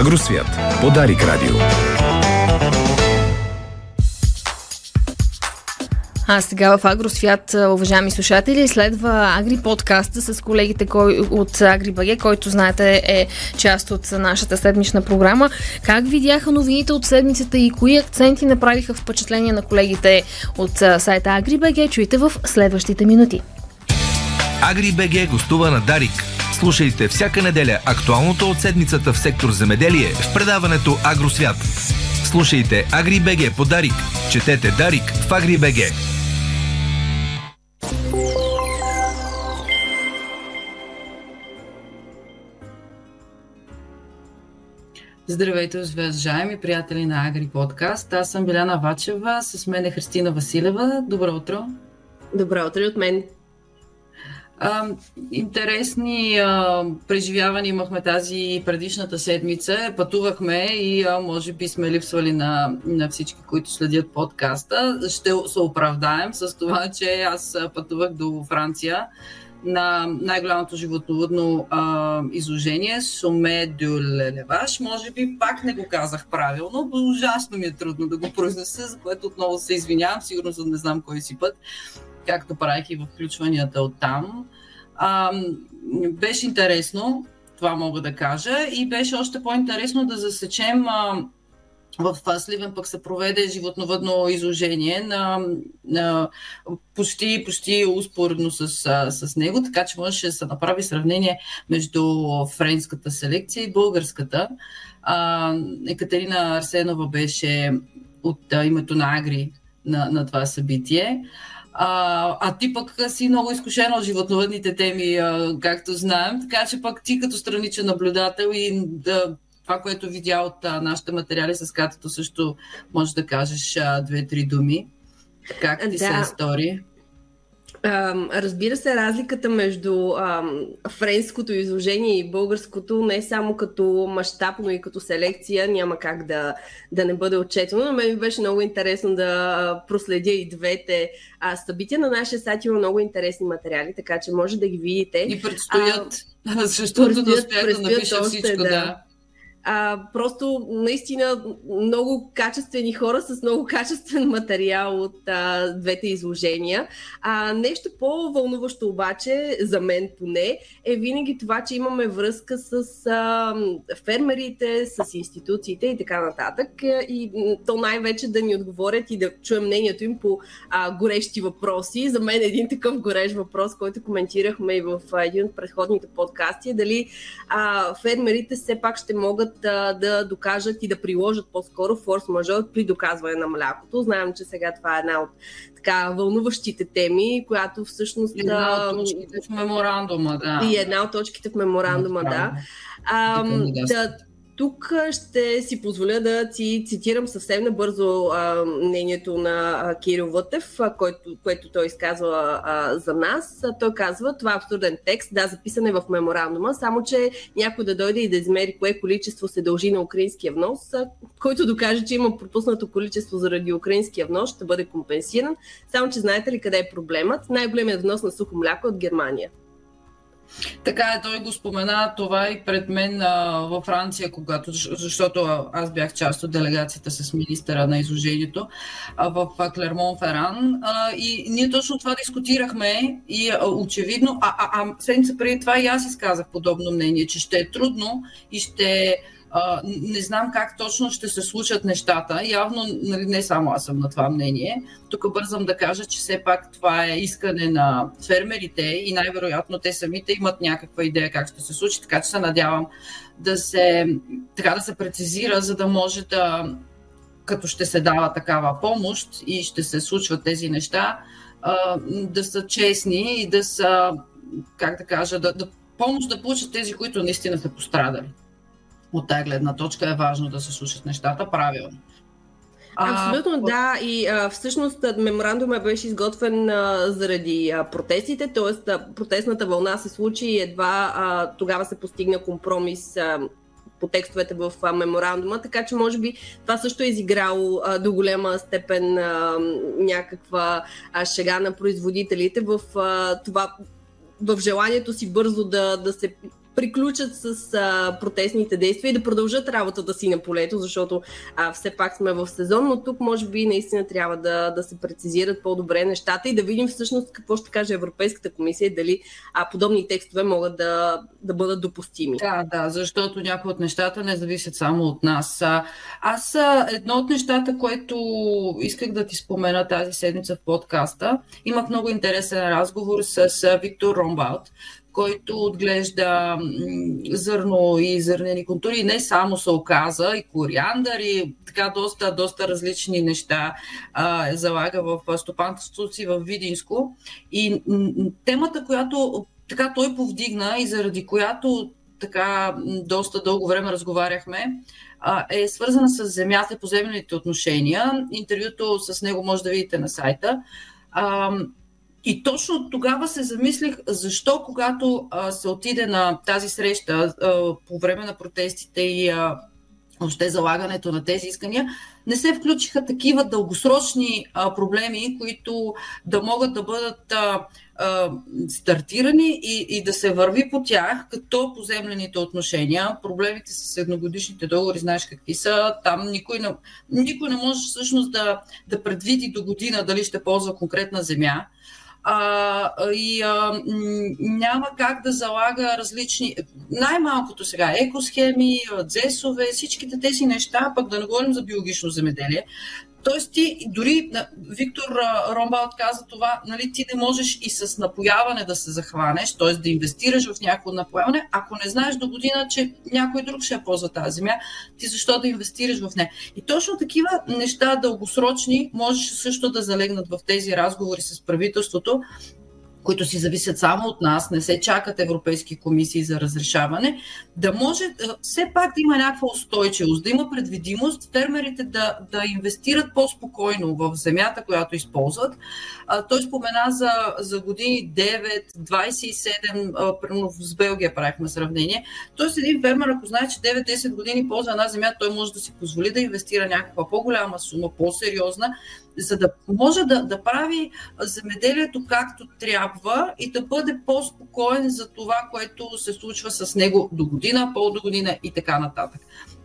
Агросвят. Подарик радио. А сега в Агросвят, уважаеми слушатели, следва Агри подкаста с колегите кой, от Агрибаге, който знаете е част от нашата седмична програма. Как видяха новините от седмицата и кои акценти направиха впечатление на колегите от сайта Агрибаге, чуйте в следващите минути. Агрибеге гостува на Дарик. Слушайте всяка неделя актуалното от седмицата в сектор земеделие в предаването Агросвят. Слушайте Агрибеге по Дарик. Четете Дарик в Агрибеге. Здравейте, уважаеми приятели на Агри Подкаст. Аз съм Биляна Вачева, с мен е Христина Василева. Добро утро! Добро утро от мен! А, интересни а, преживявания имахме тази предишната седмица. Пътувахме и а, може би сме липсвали на, на всички, които следят подкаста. Ще се оправдаем с това, че аз пътувах до Франция на най-голямото животновъдно а, изложение Соме дю Лелеваш. Може би пак не го казах правилно, но ужасно ми е трудно да го произнеса, за което отново се извинявам, сигурно не знам кой си път, както правих и в включванията от там. А, беше интересно, това мога да кажа, и беше още по-интересно да засечем а, в Сливен пък се проведе животновъдно изложение на, на почти, почти успоредно с, с него, така че можеше да се направи сравнение между френската селекция и българската. А, Екатерина Арсенова беше от а, името на Агри на, на това събитие. А, а ти пък си много изкушена от животновъдните теми, а, както знаем, така че пък ти като страничен наблюдател и да това, което видя от а, нашите материали с катото, също може да кажеш а, две-три думи. Как ти да. се стори? Разбира се, разликата между френското изложение и българското не е само като мащаб, но и като селекция няма как да, да не бъде отчетено. Но мен ми беше много интересно да проследя и двете а, събития. На нашия сайт има много интересни материали, така че може да ги видите. И предстоят, а, защото да успях да напиша всичко, да. да. А, просто наистина много качествени хора с много качествен материал от а, двете изложения. А, нещо по-вълнуващо обаче, за мен поне, е винаги това, че имаме връзка с а, фермерите, с институциите и така нататък. И то най-вече да ни отговорят и да чуем мнението им по а, горещи въпроси. За мен един такъв горещ въпрос, който коментирахме и в един от предходните подкасти, е дали а, фермерите все пак ще могат да, да докажат и да приложат по-скоро форс-мажор при доказване на млякото. Знаем, че сега това е една от така вълнуващите теми, която всъщност... Една от точките в меморандума, да. И една от точките в меморандума, да. А, да, тук ще си позволя да си цитирам съвсем набързо а, мнението на а, Кирил Вътев, а, който, което той изказва а, за нас. А, той казва, това е абсурден текст, да, записан е в меморандума, само че някой да дойде и да измери кое количество се дължи на украинския внос, а, който докаже, че има пропуснато количество заради украинския внос, ще бъде компенсиран. Само, че знаете ли къде е проблемът? Най-големият внос на сухо мляко е от Германия. Така е, той го спомена това и пред мен а, във Франция, когато, защото аз бях част от делегацията с министъра на изложението а, в Клермон Феран. А, и ние точно това дискутирахме и а, очевидно, а, а, а седмица преди това и аз изказах подобно мнение, че ще е трудно и ще не знам как точно ще се случат нещата. Явно нали, не само аз съм на това мнение. Тук бързам да кажа, че все пак това е искане на фермерите и най-вероятно те самите имат някаква идея как ще се случи, така че се надявам да се, така да се прецизира, за да може да, като ще се дава такава помощ и ще се случват тези неща, да са честни и да са, как да кажа, да, да помощ да получат тези, които наистина са пострадали от тази гледна точка е важно да се слушат нещата правилно. Абсолютно, да. И а, всъщност меморандума беше изготвен а, заради а, протестите, т.е. протестната вълна се случи и едва а, тогава се постигна компромис а, по текстовете в а, меморандума, така че може би това също е изиграло а, до голяма степен а, някаква а, шега на производителите в а, това в желанието си бързо да, да се приключат с а, протестните действия и да продължат работата си на полето, защото а, все пак сме в сезон, но тук може би наистина трябва да, да се прецизират по-добре нещата и да видим всъщност какво ще каже Европейската комисия и дали а, подобни текстове могат да, да бъдат допустими. Да, да, защото някои от нещата не зависят само от нас. Аз едно от нещата, което исках да ти спомена тази седмица в подкаста, имах много интересен разговор с Виктор Ромбалт, който отглежда зърно и зърнени култури. И не само се оказа, и кориандър, и така доста, доста различни неща а, залага в стопанството си в Видинско. И темата, която така той повдигна и заради която така доста дълго време разговаряхме, е свързана с земята и поземлените отношения. Интервюто с него може да видите на сайта. И точно тогава се замислих защо, когато а, се отиде на тази среща а, по време на протестите и а, още залагането на тези искания, не се включиха такива дългосрочни а, проблеми, които да могат да бъдат а, а, стартирани и, и да се върви по тях, като поземлените отношения. Проблемите с едногодишните договори, знаеш какви са, там никой не, никой не може всъщност да, да предвиди до година дали ще ползва конкретна земя а, и а, няма как да залага различни, най-малкото сега, екосхеми, дзесове, всичките тези неща, пък да не говорим за биологично земеделие, Тоест ти, дори Виктор Ромбалт каза това, нали, ти не можеш и с напояване да се захванеш, т.е. да инвестираш в някакво напояване, ако не знаеш до година, че някой друг ще я ползва тази земя, ти защо да инвестираш в нея? И точно такива неща дългосрочни можеш също да залегнат в тези разговори с правителството, които си зависят само от нас, не се чакат европейски комисии за разрешаване, да може все пак да има някаква устойчивост, да има предвидимост, фермерите да, да инвестират по-спокойно в земята, която използват. Той спомена за, за години 9, 27, примерно с Белгия правихме сравнение. Тоест един фермер, ако знае, че 9-10 години ползва една земя, той може да си позволи да инвестира някаква по-голяма сума, по-сериозна, за да може да, да прави земеделието както трябва и да бъде по-спокоен за това, което се случва с него до година, по-до година и така нататък.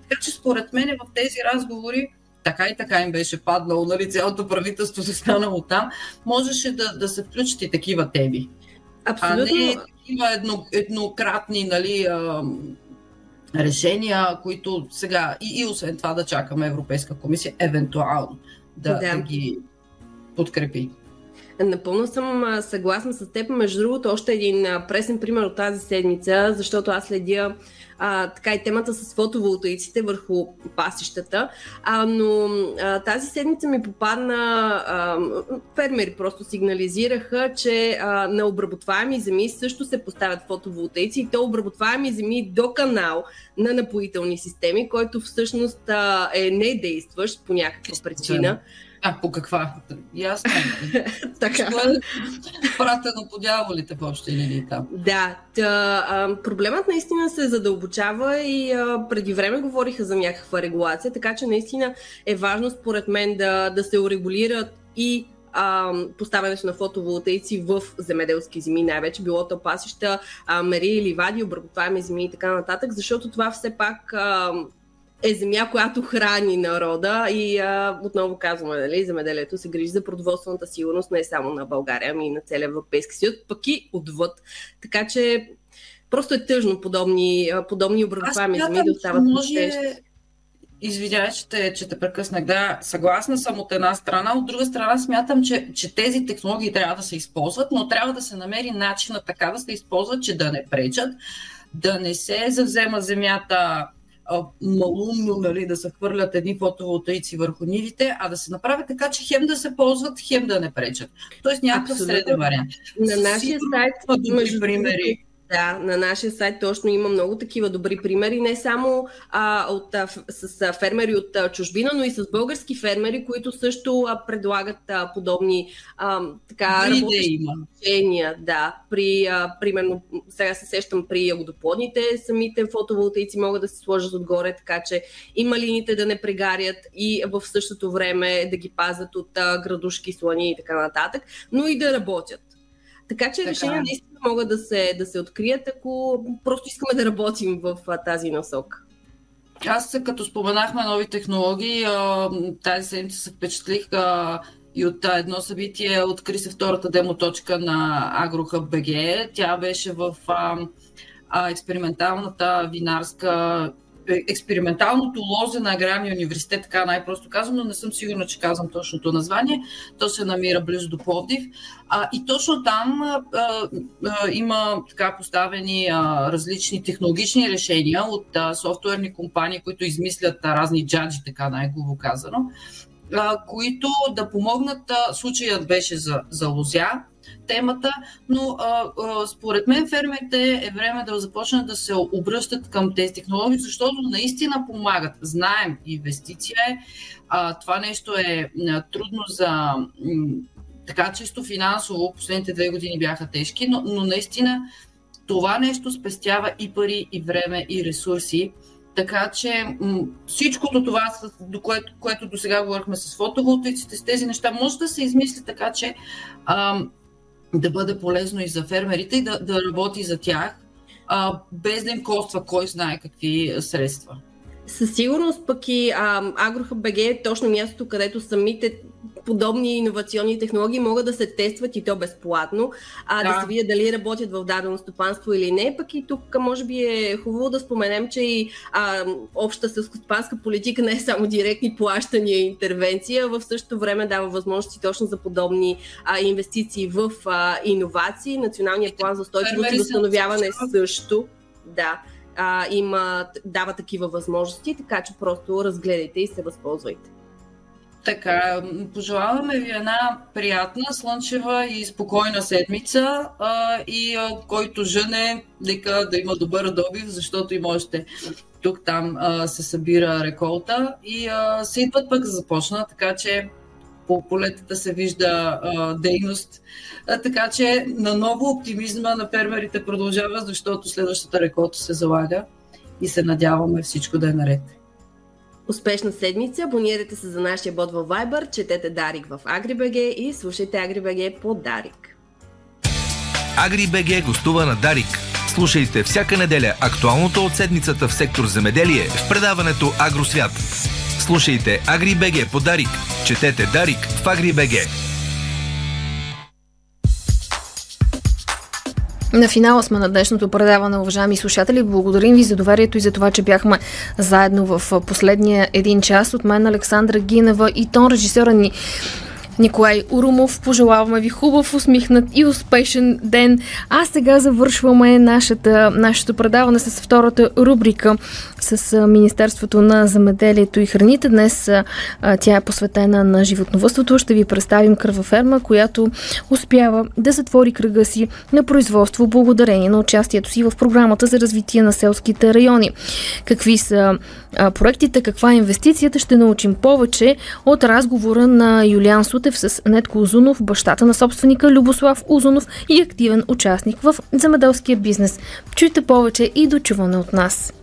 Така че според мен в тези разговори така и така им беше паднало, нали, цялото правителство се станало там, можеше да, да се включат и такива теми. Абсолютно. А не такива едно, еднократни нали, а, решения, които сега и, и освен това да чакаме Европейска комисия, евентуално да, да. да ги подкрепи. Напълно съм съгласна с теб. Между другото, още един пресен пример от тази седмица, защото аз следя а, така и темата с фотоволтаиците върху пасищата. А, но а, тази седмица ми попадна, а, фермери просто сигнализираха, че а, на обработваеми земи също се поставят фотоволтаици и то обработваеми земи до канал на напоителни системи, който всъщност а, е недействащ по някаква причина. А, по каква? Ясно. Е. така. Пратено по дяволите в общи линии там. Да, та, а, проблемът наистина се задълбочава и а, преди време говориха за някаква регулация, така че наистина е важно според мен да, да се урегулират и а, поставянето на фотоволтаици в земеделски земи, най-вече било то пасища, а, мери, ливади, обработваеми земи и така нататък, защото това все пак а, е земя, която храни народа и а, отново казваме, нали, земеделието се грижи за продоволствената сигурност не само на България, ами и на целия Европейски съюз, пък и отвъд. Така че просто е тъжно подобни, подобни обработваеми земи да остават може... Извинявай, че те, че те прекъснах. Да, съгласна съм от една страна. От друга страна смятам, че, че тези технологии трябва да се използват, но трябва да се намери начина така да се използват, че да не пречат, да не се завзема земята малумно нали, да се хвърлят едни фотоволтаици върху нивите, а да се направи така, че хем да се ползват, хем да не пречат. Тоест някакъв среден вариант. На нашия сайт, между примери, да, на нашия сайт точно има много такива добри примери, не само а, от, а, с а, фермери от а, чужбина, но и с български фермери, които също а, предлагат а, подобни а, така, решения. Да, при, а, примерно, сега се сещам при ягодоплодните, самите фотоволтаици могат да се сложат отгоре, така че и малините да не прегарят и в същото време да ги пазят от а, градушки, слани и така нататък, но и да работят. Така че така. решения наистина могат да се, да се открият, ако просто искаме да работим в тази насока. Аз, като споменахме нови технологии, тази седмица се впечатлих и от едно събитие откри се втората демоточка на AgroHub BG. Тя беше в експерименталната винарска експерименталното лозе на Аграрния университет, така най-просто казвам, но не съм сигурна, че казвам точното название. То се намира близо до Пловдив. А, и точно там а, а, има така поставени а, различни технологични решения от а, софтуерни компании, които измислят а, разни джаджи, така най-глубо казано, а, които да помогнат. А, случаят беше за, за лозя, темата, но а, а, според мен фермерите е време да започнат да се обръщат към тези технологии, защото наистина помагат. Знаем, инвестиция е, а, това нещо е трудно за така чисто финансово, последните две години бяха тежки, но, но наистина това нещо спестява и пари, и време, и ресурси. Така че всичкото това, до което, което до сега говорихме с фотоволтиците, с тези неща, може да се измисли така, че ам, да бъде полезно и за фермерите и да, да работи за тях, а, без да им коства кой знае какви средства. Със сигурност пък и БГ е точно мястото, където самите подобни иновационни технологии могат да се тестват и то безплатно, а да, да се видят дали работят в дадено стопанство или не. Пък и тук може би е хубаво да споменем, че и а, обща селскостопанска политика не е само директни плащания и интервенция, в същото време дава възможности точно за подобни а, инвестиции в а, иновации. Националният план за устойчивост и възстановяване също. Да, а, има, дава такива възможности, така че просто разгледайте и се възползвайте. Така, пожелаваме ви една приятна, слънчева и спокойна седмица а, и а, който жене, нека да има добър добив, защото и още тук-там а, се събира реколта и а, се идват пък започна, така че по полетата се вижда а, дейност. А, така че наново оптимизма на фермерите продължава, защото следващата реколта се залага и се надяваме всичко да е наред. Успешна седмица! Абонирайте се за нашия бот в Viber, четете Дарик в AgriBG и слушайте AgriBG по Дарик. AgriBG гостува на Дарик. Слушайте всяка неделя актуалното от седмицата в сектор земеделие в предаването Агросвят. Слушайте AgriBG по Дарик. Четете Дарик в AgriBG. На финала сме на днешното предаване, уважаеми слушатели. Благодарим ви за доверието и за това, че бяхме заедно в последния един час. От мен Александра Гинева и тон режисьора ни Николай Урумов. Пожелаваме ви хубав, усмихнат и успешен ден. А сега завършваме нашата, нашето предаване с втората рубрика с Министерството на замеделието и храните. Днес тя е посветена на животновътството. Ще ви представим кръвоферма, която успява да затвори кръга си на производство благодарение на участието си в програмата за развитие на селските райони. Какви са проектите, каква е инвестицията, ще научим повече от разговора на Юлиан Сутев с Нетко Озунов, бащата на собственика Любослав Озунов и активен участник в земеделския бизнес. Чуйте повече и дочуване от нас.